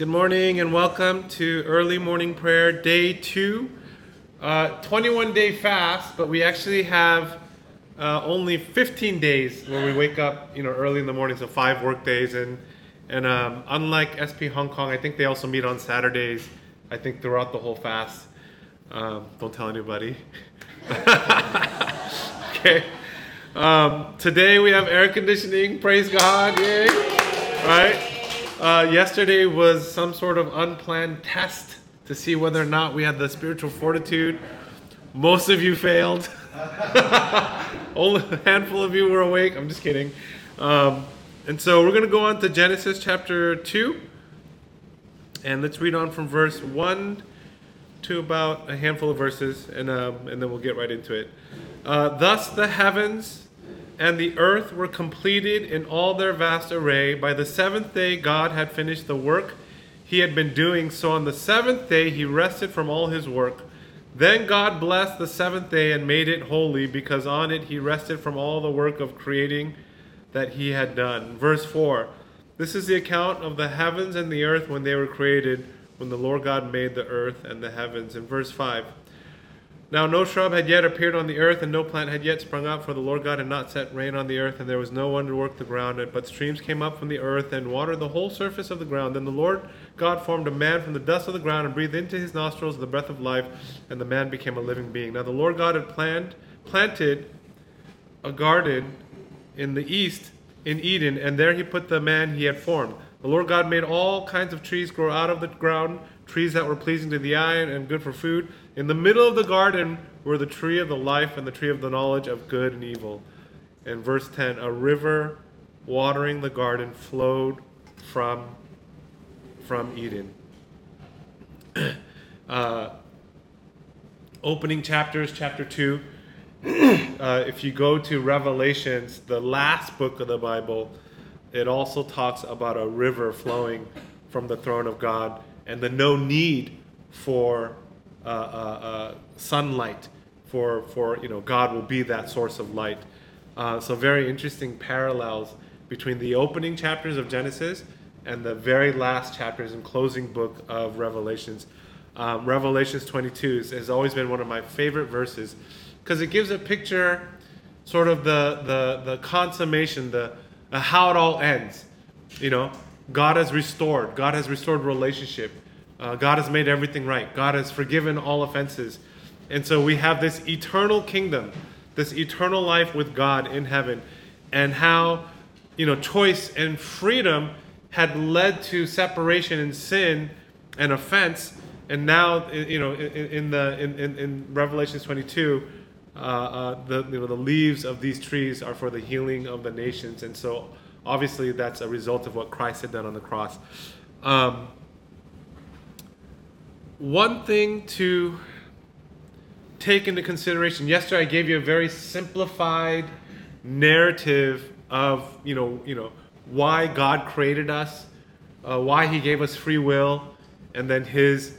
Good morning and welcome to early morning prayer, day two. Uh, 21 day fast, but we actually have uh, only 15 days where we wake up, you know, early in the morning, so five work days. And and um, unlike SP Hong Kong, I think they also meet on Saturdays. I think throughout the whole fast. Um, don't tell anybody. okay. Um, today we have air conditioning. Praise God! Yay! Right. Uh, yesterday was some sort of unplanned test to see whether or not we had the spiritual fortitude. Most of you failed. Only a handful of you were awake. I'm just kidding. Um, and so we're going to go on to Genesis chapter 2. And let's read on from verse 1 to about a handful of verses, and, um, and then we'll get right into it. Uh, Thus the heavens and the earth were completed in all their vast array. By the seventh day, God had finished the work he had been doing. So on the seventh day, he rested from all his work. Then God blessed the seventh day and made it holy, because on it he rested from all the work of creating that he had done. Verse 4 This is the account of the heavens and the earth when they were created, when the Lord God made the earth and the heavens. In verse 5 now no shrub had yet appeared on the earth, and no plant had yet sprung up, for the Lord God had not set rain on the earth, and there was no one to work the ground. But streams came up from the earth and watered the whole surface of the ground. Then the Lord God formed a man from the dust of the ground and breathed into his nostrils the breath of life, and the man became a living being. Now the Lord God had planned, planted a garden in the east in Eden, and there he put the man he had formed. The Lord God made all kinds of trees grow out of the ground, trees that were pleasing to the eye and good for food. In the middle of the garden were the tree of the life and the tree of the knowledge of good and evil. And verse 10 a river watering the garden flowed from, from Eden. uh, opening chapters, chapter 2. Uh, if you go to Revelations, the last book of the Bible, it also talks about a river flowing from the throne of God and the no need for uh, uh, uh, sunlight for for you know God will be that source of light. Uh, so very interesting parallels between the opening chapters of Genesis and the very last chapters and closing book of Revelations. Um, Revelations 22 has always been one of my favorite verses because it gives a picture, sort of the the the consummation, the how it all ends. You know, God has restored. God has restored relationship. Uh, God has made everything right. God has forgiven all offenses. And so we have this eternal kingdom, this eternal life with God in heaven, and how, you know, choice and freedom had led to separation and sin and offense. And now, you know, in, in the in, in, in Revelation 22, uh, uh, the you know the leaves of these trees are for the healing of the nations. And so, obviously, that's a result of what Christ had done on the cross. Um, one thing to take into consideration. Yesterday i gave you a very simplified narrative of you know you know why god created us uh, why he gave us free will and then his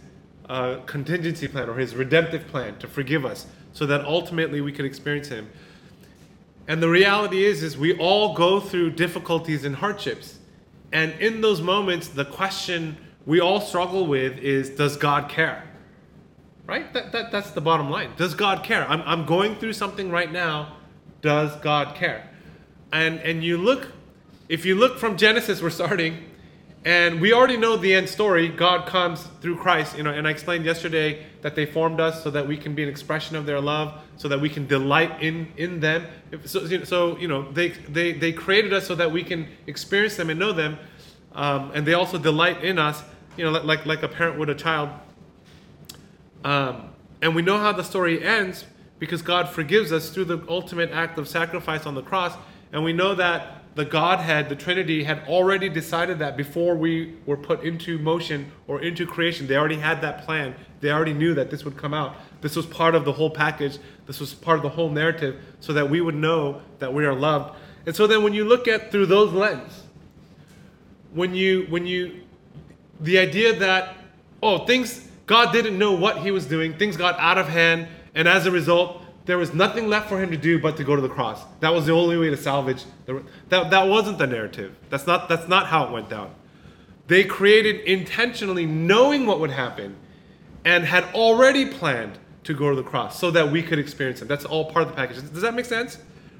uh, contingency plan or his redemptive plan to forgive us so that ultimately we could experience him. And the reality is is we all go through difficulties and hardships. And in those moments the question we all struggle with is does God care? Right? That, that, that's the bottom line. Does God care? I'm, I'm going through something right now. Does God care? And, and you look, if you look from Genesis, we're starting, and we already know the end story. God comes through Christ, you know, and I explained yesterday that they formed us so that we can be an expression of their love, so that we can delight in, in them. So, so you know, they, they, they created us so that we can experience them and know them, um, and they also delight in us you know, like like a parent would a child. Um, and we know how the story ends because God forgives us through the ultimate act of sacrifice on the cross, and we know that the Godhead, the Trinity, had already decided that before we were put into motion or into creation. They already had that plan. They already knew that this would come out. This was part of the whole package. This was part of the whole narrative so that we would know that we are loved. And so then when you look at through those lens, when you when you the idea that, oh, things, God didn't know what he was doing, things got out of hand, and as a result, there was nothing left for him to do but to go to the cross. That was the only way to salvage. The, that, that wasn't the narrative. That's not, that's not how it went down. They created intentionally knowing what would happen and had already planned to go to the cross so that we could experience it. That's all part of the package. Does that make sense?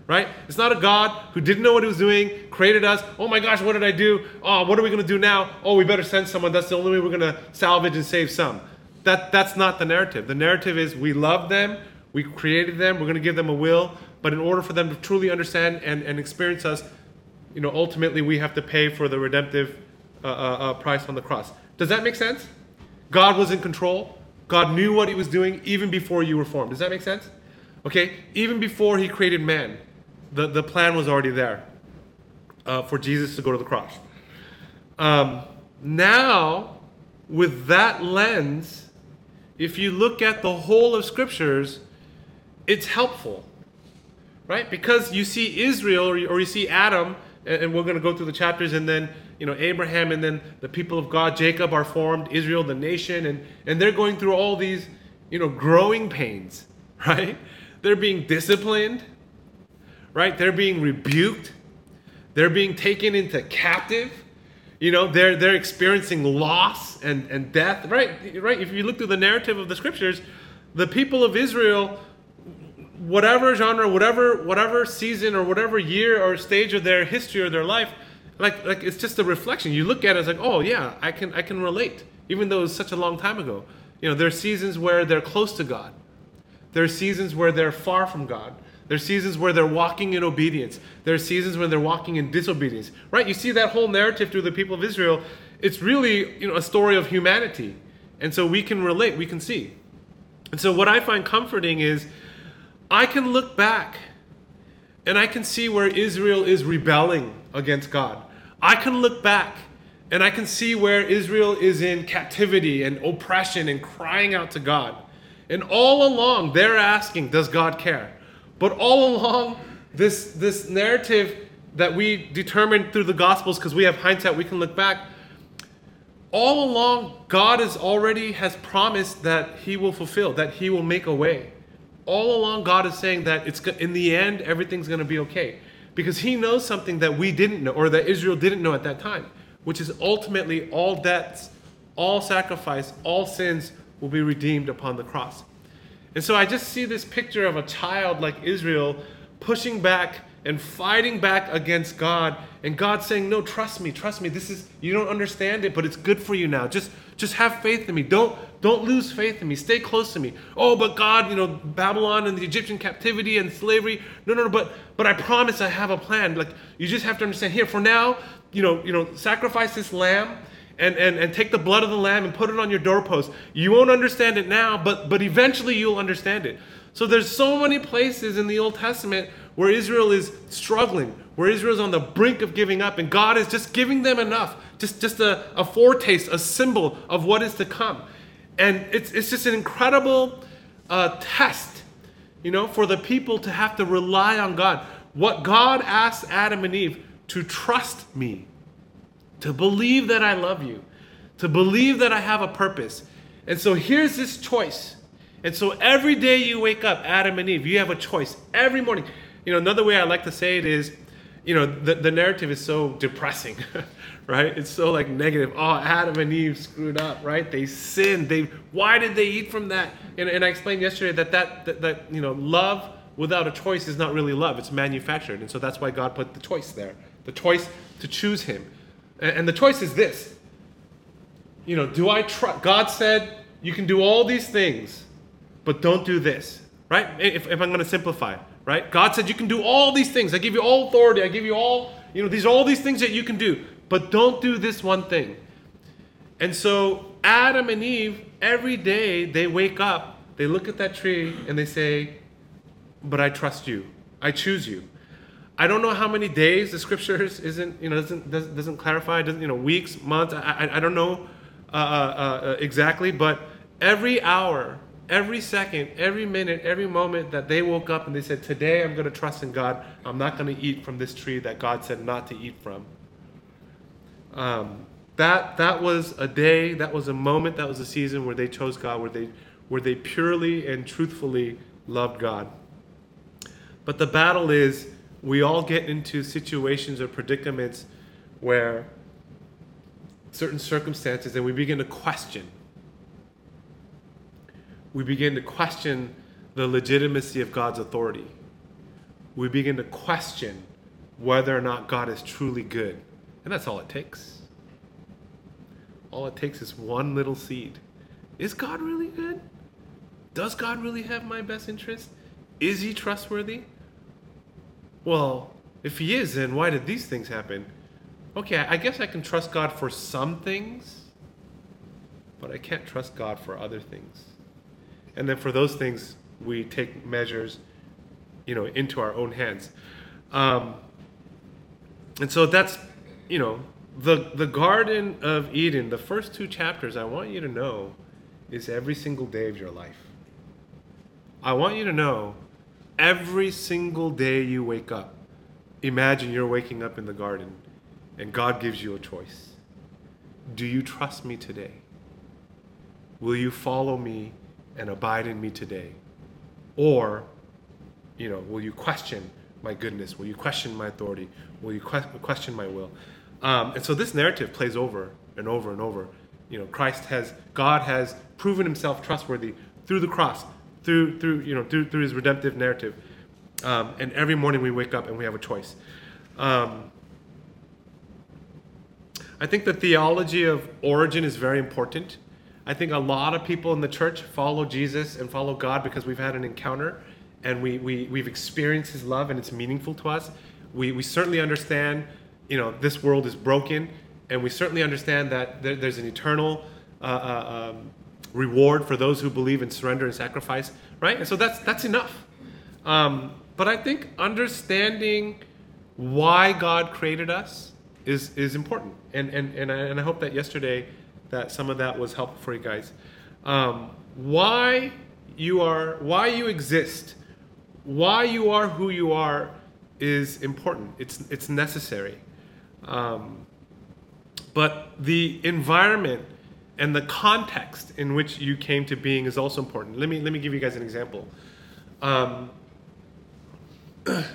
Right? It's not a God who didn't know what he was doing, created us. Oh my gosh, what did I do? Oh, what are we going to do now? Oh, we better send someone. That's the only way we're going to salvage and save some. That, that's not the narrative. The narrative is we love them, we created them, we're going to give them a will, but in order for them to truly understand and, and experience us, you know, ultimately we have to pay for the redemptive uh, uh, uh, price on the cross. Does that make sense? God was in control. God knew what he was doing even before you were formed. Does that make sense? Okay, even before he created man, the, the plan was already there uh, for Jesus to go to the cross. Um, now, with that lens, if you look at the whole of scriptures, it's helpful, right? Because you see Israel or, or you see Adam, and, and we're going to go through the chapters, and then you know Abraham, and then the people of God, Jacob, are formed, Israel, the nation, and and they're going through all these you know growing pains, right? They're being disciplined, right? They're being rebuked, they're being taken into captive. You know, they're they're experiencing loss and, and death, right? Right. If you look through the narrative of the scriptures, the people of Israel whatever genre, whatever whatever season or whatever year or stage of their history or their life, like like it's just a reflection. You look at it, it's like, oh yeah, I can I can relate, even though it's such a long time ago. You know, there are seasons where they're close to God. There are seasons where they're far from God. There are seasons where they're walking in obedience. There are seasons when they're walking in disobedience. Right? You see that whole narrative through the people of Israel. It's really, you know, a story of humanity. And so we can relate, we can see. And so what I find comforting is I can look back and I can see where Israel is rebelling against God. I can look back and I can see where Israel is in captivity and oppression and crying out to God. And all along, they're asking, Does God care? But all along, this, this narrative that we determined through the Gospels, because we have hindsight, we can look back. All along, God has already has promised that He will fulfill, that He will make a way all along God is saying that it's in the end everything's going to be okay because he knows something that we didn't know or that Israel didn't know at that time, which is ultimately all debts, all sacrifice, all sins will be redeemed upon the cross. And so I just see this picture of a child like Israel pushing back and fighting back against God and God saying, "No, trust me, trust me. This is you don't understand it, but it's good for you now. Just just have faith in me. Don't don't lose faith in me. Stay close to me. Oh, but God, you know, Babylon and the Egyptian captivity and slavery. No, no, no, but but I promise I have a plan. Like you just have to understand here for now, you know, you know, sacrifice this lamb and, and, and take the blood of the lamb and put it on your doorpost. You won't understand it now, but but eventually you'll understand it. So there's so many places in the Old Testament where Israel is struggling, where Israel is on the brink of giving up, and God is just giving them enough, just, just a, a foretaste, a symbol of what is to come. And it's, it's just an incredible uh, test, you know, for the people to have to rely on God. What God asked Adam and Eve to trust me, to believe that I love you, to believe that I have a purpose. And so here's this choice. And so every day you wake up, Adam and Eve, you have a choice. Every morning. You know, another way I like to say it is, you know, the, the narrative is so depressing, right? It's so like negative. Oh, Adam and Eve screwed up, right? They sinned. They why did they eat from that? And, and I explained yesterday that, that that that you know, love without a choice is not really love. It's manufactured, and so that's why God put the choice there, the choice to choose Him, and, the choice is this. You know, do I trust? God said you can do all these things, but don't do this, right? If, if I'm going to simplify right? God said you can do all these things. I give you all authority. I give you all, you know, these are all these things that you can do, but don't do this one thing. And so Adam and Eve, every day they wake up, they look at that tree and they say, "But I trust you. I choose you." I don't know how many days the scriptures isn't, you know, doesn't doesn't, doesn't clarify, doesn't you know, weeks, months. I I, I don't know uh, uh, uh, exactly, but every hour every second, every minute, every moment that they woke up and they said, Today I'm going to trust in God. I'm not going to eat from this tree that God said not to eat from. Um, that, that was a day, that was a moment, that was a season where they chose God, where they, where they purely and truthfully loved God. But the battle is we all get into situations or predicaments where certain circumstances and we begin to question. We begin to question the legitimacy of God's authority. We begin to question whether or not God is truly good. And that's all it takes. All it takes is one little seed. Is God really good? Does God really have my best interest? Is he trustworthy? Well, if he is, then why did these things happen? Okay, I guess I can trust God for some things, but I can't trust God for other things. And then for those things, we take measures, you know, into our own hands. Um, and so that's, you know, the the Garden of Eden. The first two chapters, I want you to know, is every single day of your life. I want you to know, every single day you wake up. Imagine you're waking up in the garden, and God gives you a choice. Do you trust me today? Will you follow me and abide in me today? Or, you know, will you question my goodness? Will you question my authority? Will you question my will? Um, and so this narrative plays over and over and over. You know, Christ has, God has proven himself trustworthy through the cross, through, through, you know, through, through his redemptive narrative. Um, and every morning we wake up and we have a choice. Um, I think the theology of origin is very important. I think a lot of people in the church follow Jesus and follow God because we've had an encounter and we, we, we've experienced his love and it's meaningful to us. We, we certainly understand, you know, this world is broken and we certainly understand that there, there's an eternal uh, uh, um, reward for those who believe in surrender and sacrifice, right? And so that's, that's enough. Um, but I think understanding why God created us is, is important. And, and, and, I, and I hope that yesterday that some of that was helpful for you guys. Um, why you are, why you exist, why you are who you are is important. It's, it's necessary. Um, but the environment and the context in which you came to being is also important. Let me, let me give you guys an example. Um,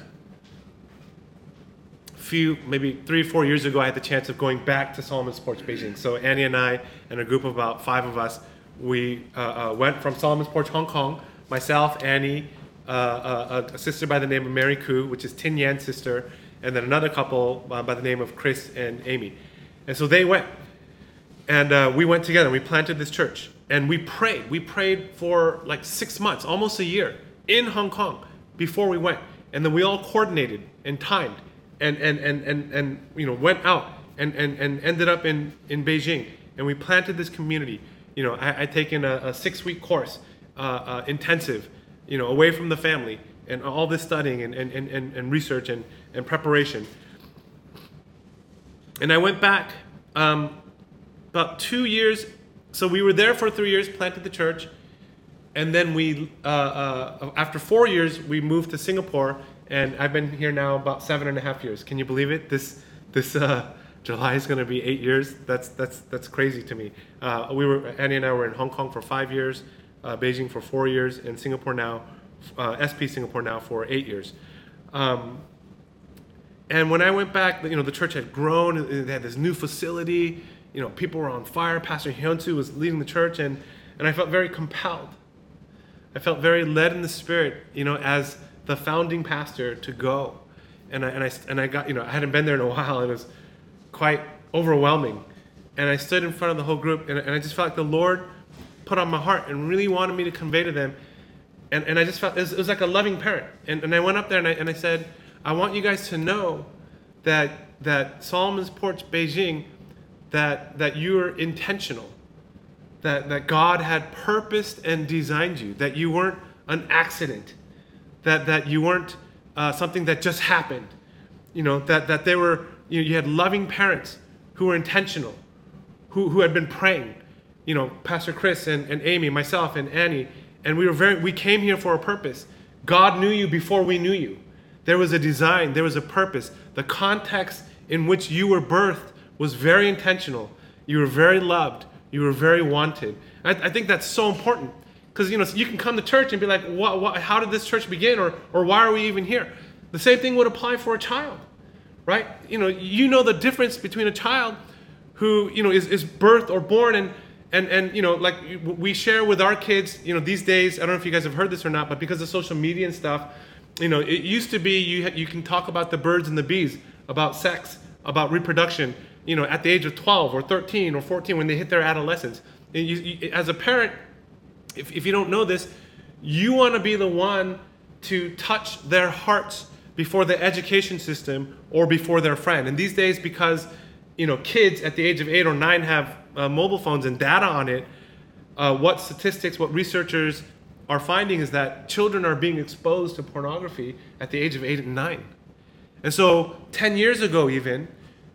few, maybe three four years ago, I had the chance of going back to Solomon Porch Beijing. So Annie and I, and a group of about five of us, we uh, uh, went from Solomon Porch, Hong Kong. Myself, Annie, uh, uh, a sister by the name of Mary Koo, which is Tin Yan's sister, and then another couple uh, by the name of Chris and Amy. And so they went, and uh, we went together. We planted this church, and we prayed. We prayed for like six months, almost a year, in Hong Kong before we went. And then we all coordinated and timed and, and, and, and, and you know, went out and, and, and ended up in, in Beijing. And we planted this community. You know, I, I taken a, a six-week course, uh, uh, intensive, you know, away from the family, and all this studying and, and, and, and research and, and preparation. And I went back um, about two years. So we were there for three years, planted the church, and then we, uh, uh, after four years, we moved to Singapore and I've been here now about seven and a half years. Can you believe it? This this uh, July is going to be eight years. That's that's that's crazy to me. Uh, we were Annie and I were in Hong Kong for five years, uh, Beijing for four years, and Singapore now, uh, SP Singapore now for eight years. Um, and when I went back, you know, the church had grown. They had this new facility. You know, people were on fire. Pastor Hyunsu was leading the church, and and I felt very compelled. I felt very led in the spirit, you know, as the founding pastor to go. And I, and I, and I got, you know, I hadn't been there in a while. And it was quite overwhelming. And I stood in front of the whole group and, and I just felt like the Lord put on my heart and really wanted me to convey to them. And, and I just felt, it was, it was like a loving parent. And, and I went up there and I, and I said, I want you guys to know that, that Solomon's Porch Beijing, that, that you were intentional, that, that God had purposed and designed you, that you weren't an accident that, that you weren't uh, something that just happened. You know, that, that they were, you, know, you had loving parents who were intentional, who, who had been praying. You know, Pastor Chris and, and Amy, myself and Annie, and we were very, we came here for a purpose. God knew you before we knew you. There was a design, there was a purpose. The context in which you were birthed was very intentional. You were very loved. You were very wanted. I, I think that's so important because you know you can come to church and be like, what, what, how did this church begin, or or why are we even here? The same thing would apply for a child, right? You know, you know the difference between a child who you know is, is birthed or born and and and you know like we share with our kids you know these days i don't know if you guys have heard this or not but because of social media and stuff you know it used to be you you can talk about the birds and the bees about sex about reproduction you know at the age of 12 or 13 or 14 when they hit their adolescence. You, you, as a parent if, if you don't know this you want to be the one to touch their hearts before the education system or before their friend. And these days because you know kids at the age of eight or nine have uh, mobile phones and data on it uh, what statistics what researchers are finding is that children are being exposed to pornography at the age of eight and nine. And so 10 years ago even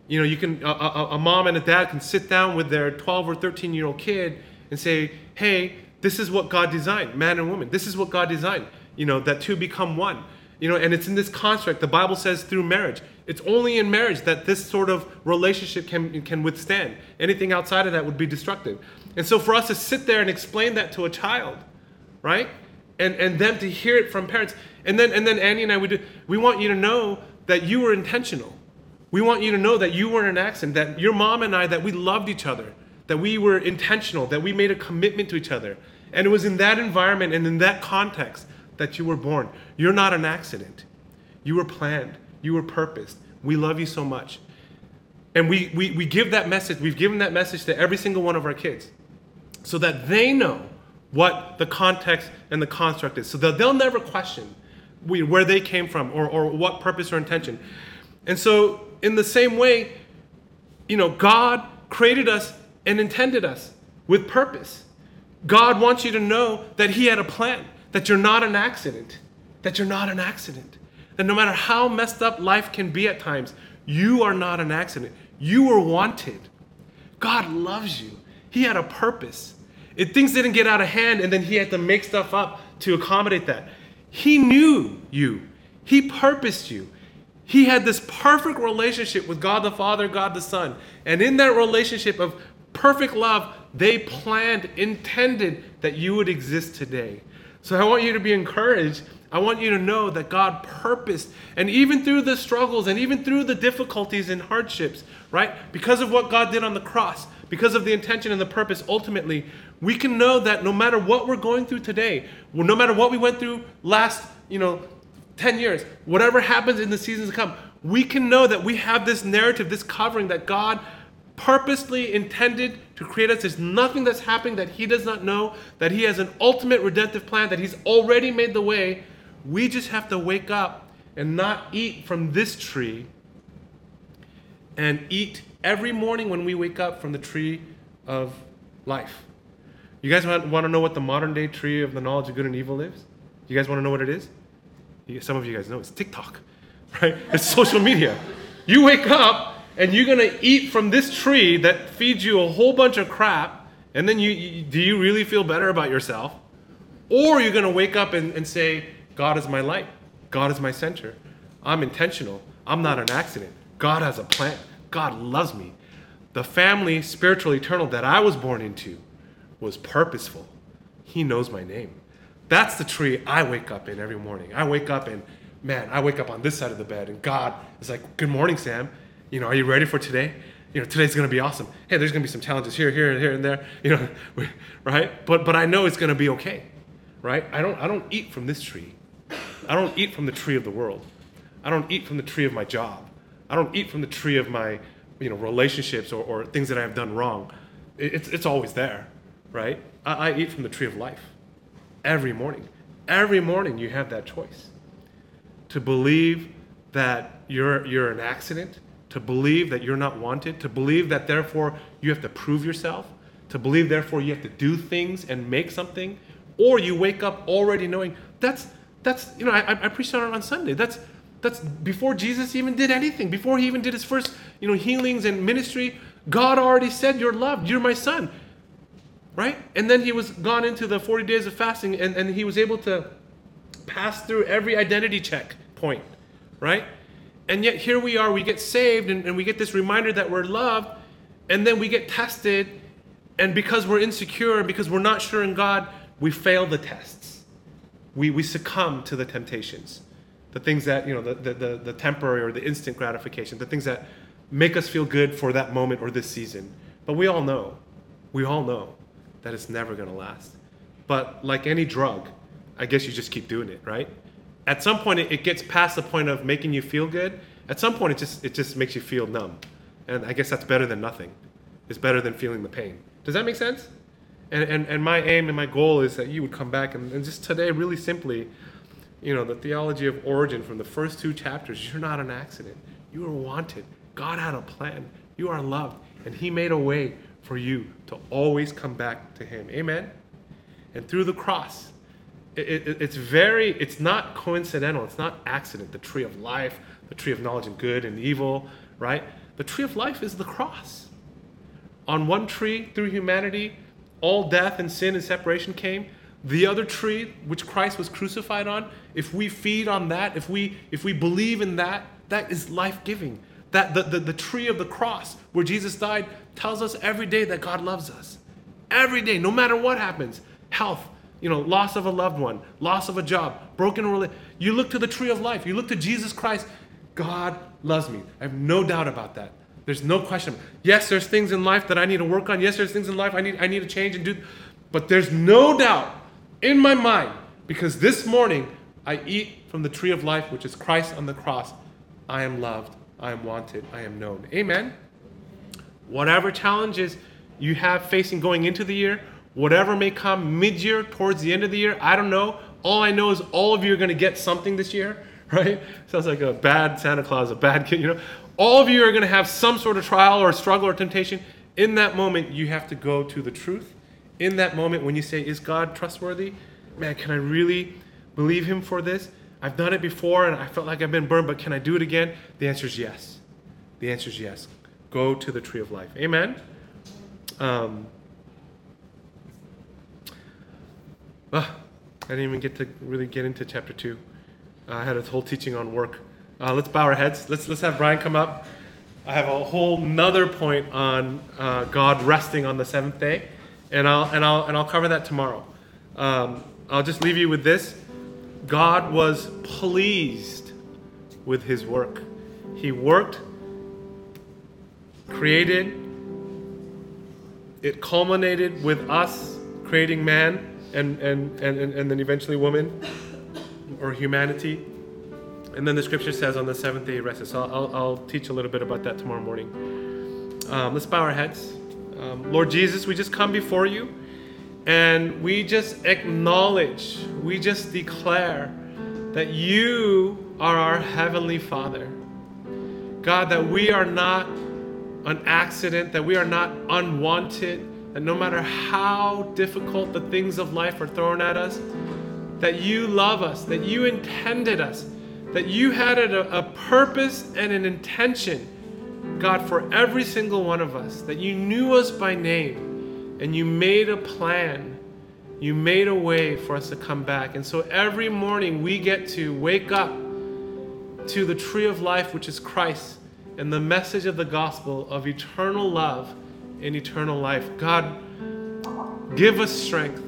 you know you can a, a, a mom and a dad can sit down with their 12 or 13 year old kid and say hey this is what god designed man and woman this is what god designed you know that two become one you know and it's in this construct the bible says through marriage it's only in marriage that this sort of relationship can, can withstand. Anything outside of that would be destructive. And so for us to sit there and explain that to a child, right? And, and them to hear it from parents. And then, and then Annie and I, we, do, we want you to know that you were intentional. We want you to know that you weren't an accident, that your mom and I, that we loved each other, that we were intentional, that we made a commitment to each other. And it was in that environment and in that context that you were born. You're not an accident. You were planned. You were purposed. We love you so much. And we, we, we give that message, we've given that message to every single one of our kids so that they know what the context and the construct is, so that they'll never question where they came from or, or what purpose or intention. And so, in the same way, you know, God created us and intended us with purpose. God wants you to know that He had a plan, that you're not an accident, that you're not an accident. That no matter how messed up life can be at times, you are not an accident. You were wanted. God loves you. He had a purpose. If things didn't get out of hand and then he had to make stuff up to accommodate that, he knew you. He purposed you. He had this perfect relationship with God the Father, God the Son. And in that relationship of perfect love, they planned, intended that you would exist today. So I want you to be encouraged I want you to know that God purposed, and even through the struggles and even through the difficulties and hardships, right? Because of what God did on the cross, because of the intention and the purpose, ultimately, we can know that no matter what we're going through today, no matter what we went through last, you know, 10 years, whatever happens in the seasons to come, we can know that we have this narrative, this covering that God purposely intended to create us. There's nothing that's happening that He does not know, that He has an ultimate redemptive plan, that He's already made the way we just have to wake up and not eat from this tree and eat every morning when we wake up from the tree of life. You guys want, to know what the modern day tree of the knowledge of good and evil is? You guys want to know what it is? Some of you guys know it's TikTok, right? It's social media. You wake up and you're to eat from this tree that feeds you a whole bunch of crap, and then you, you do you really feel better about yourself? Or you're to wake up and, and say, God is my light. God is my center. I'm intentional. I'm not an accident. God has a plan. God loves me. The family, spiritual, eternal that I was born into was purposeful. He knows my name. That's the tree I wake up in every morning. I wake up and, man, I wake up on this side of the bed and God is like, Good morning, Sam. You know, are you ready for today? You know, today's gonna be awesome. Hey, there's gonna be some challenges here, here, here, and there. You know, right? But but I know it's gonna be okay, right? I don't I don't eat from this tree. I don't eat from the tree of the world. I don't eat from the tree of my job. I don't eat from the tree of my, you know, relationships or, or things that I have done wrong. It's, it's always there, right? I, I eat from the tree of life every morning. Every morning you have that choice to believe that you're, you're an accident, to believe that you're not wanted, to believe that therefore you have to prove yourself, to believe therefore you have to do things and make something, or you wake up already knowing that's that's you know I, I preached on it on Sunday. That's that's before Jesus even did anything. Before he even did his first you know healings and ministry, God already said you're loved. You're my son. Right? And then he was gone into the 40 days of fasting and, and he was able to pass through every identity check point. Right? And yet here we are, we get saved and, and we get this reminder that we're loved, and then we get tested, and because we're insecure and because we're not sure in God, we fail the tests. we, we succumb to the temptations, the things that, you know, the, the, the, the temporary or the instant gratification, the things that, make us feel good for that moment or this season. But we all know, we all know that it's never going to last. But like any drug, I guess you just keep doing it, right? At some point, it, gets past the point of making you feel good. At some point, it just it just makes you feel numb, and I guess that's better than nothing. It's better than feeling the pain. Does that make sense? And and, and my aim and my goal is that you would come back and, and just today, really simply, you know, the theology of origin from the first two chapters. You're not an accident. You are wanted. God had a plan. You are loved, and He made a way for you to always come back to Him. Amen. And through the cross, it, it, it's very, it's not coincidental. It's not accident. The tree of life, the tree of knowledge and good and evil, right? The tree of life is the cross. On one tree, through humanity, all death and sin and separation came. The other tree, which Christ was crucified on, if we feed on that, if we if we believe in that, that is life-giving. That the, the, the tree of the cross where Jesus died tells us every day that God loves us. Every day, no matter what happens. Health, you know, loss of a loved one, loss of a job, broken relationship. You look to the tree of life. You look to Jesus Christ. God loves me. I have no doubt about that. There's no question. Yes, there's things in life that I need to work on. Yes, there's things in life I need I need to change and do. But there's no doubt in my mind because this morning I eat from the tree of life, which is Christ on the cross. I am loved. I am wanted. I am known. Amen. Whatever challenges you have facing going into the year, whatever may come mid-year towards the end of the year, I don't know. All I know is all of you are going to get something this year, right? Sounds like a bad Santa Claus, a bad kid, you know. All of you are going to have some sort of trial or struggle or temptation. In that moment, you have to go to the truth. In that moment, when you say, Is God trustworthy? Man, can I really believe Him for this? I've done it before and I felt like I've been burned, but can I do it again? The answer is yes. The answer is yes. Go to the tree of life. Amen. Um, ah, I didn't even get to really get into chapter two. Uh, I had a whole teaching on work. Uh, let's bow our heads. Let's let's have Brian come up. I have a whole nother point on uh, God resting on the seventh day, and I'll and I'll and I'll cover that tomorrow. Um, I'll just leave you with this: God was pleased with His work. He worked, created. It culminated with us creating man and, and, and, and then eventually woman or humanity. And then the scripture says on the seventh day he rested. So I'll, I'll, teach a little bit about that tomorrow morning. Um, let's bow our heads. Um, Lord Jesus, we just come before you and we just acknowledge, we just declare that you are our Heavenly Father. God, that we are not an accident, that we are not unwanted, that no matter how difficult the things of life are thrown at us, that you love us, that you intended us, that you had a, a purpose and an intention, God, for every single one of us, that you knew us by name and you made a plan. You made a way for us to come back. And so every morning we get to wake up to the tree of life, which is Christ and the message of the gospel of eternal love and eternal life. God, give us strength.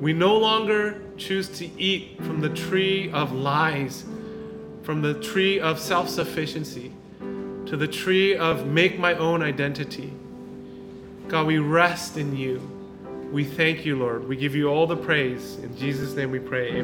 We no longer choose to eat from the tree of lies, from the tree of self sufficiency, to the tree of make my own identity. God, we rest in you. We thank you, Lord. We give you all the praise. In Jesus' name we pray. Amen.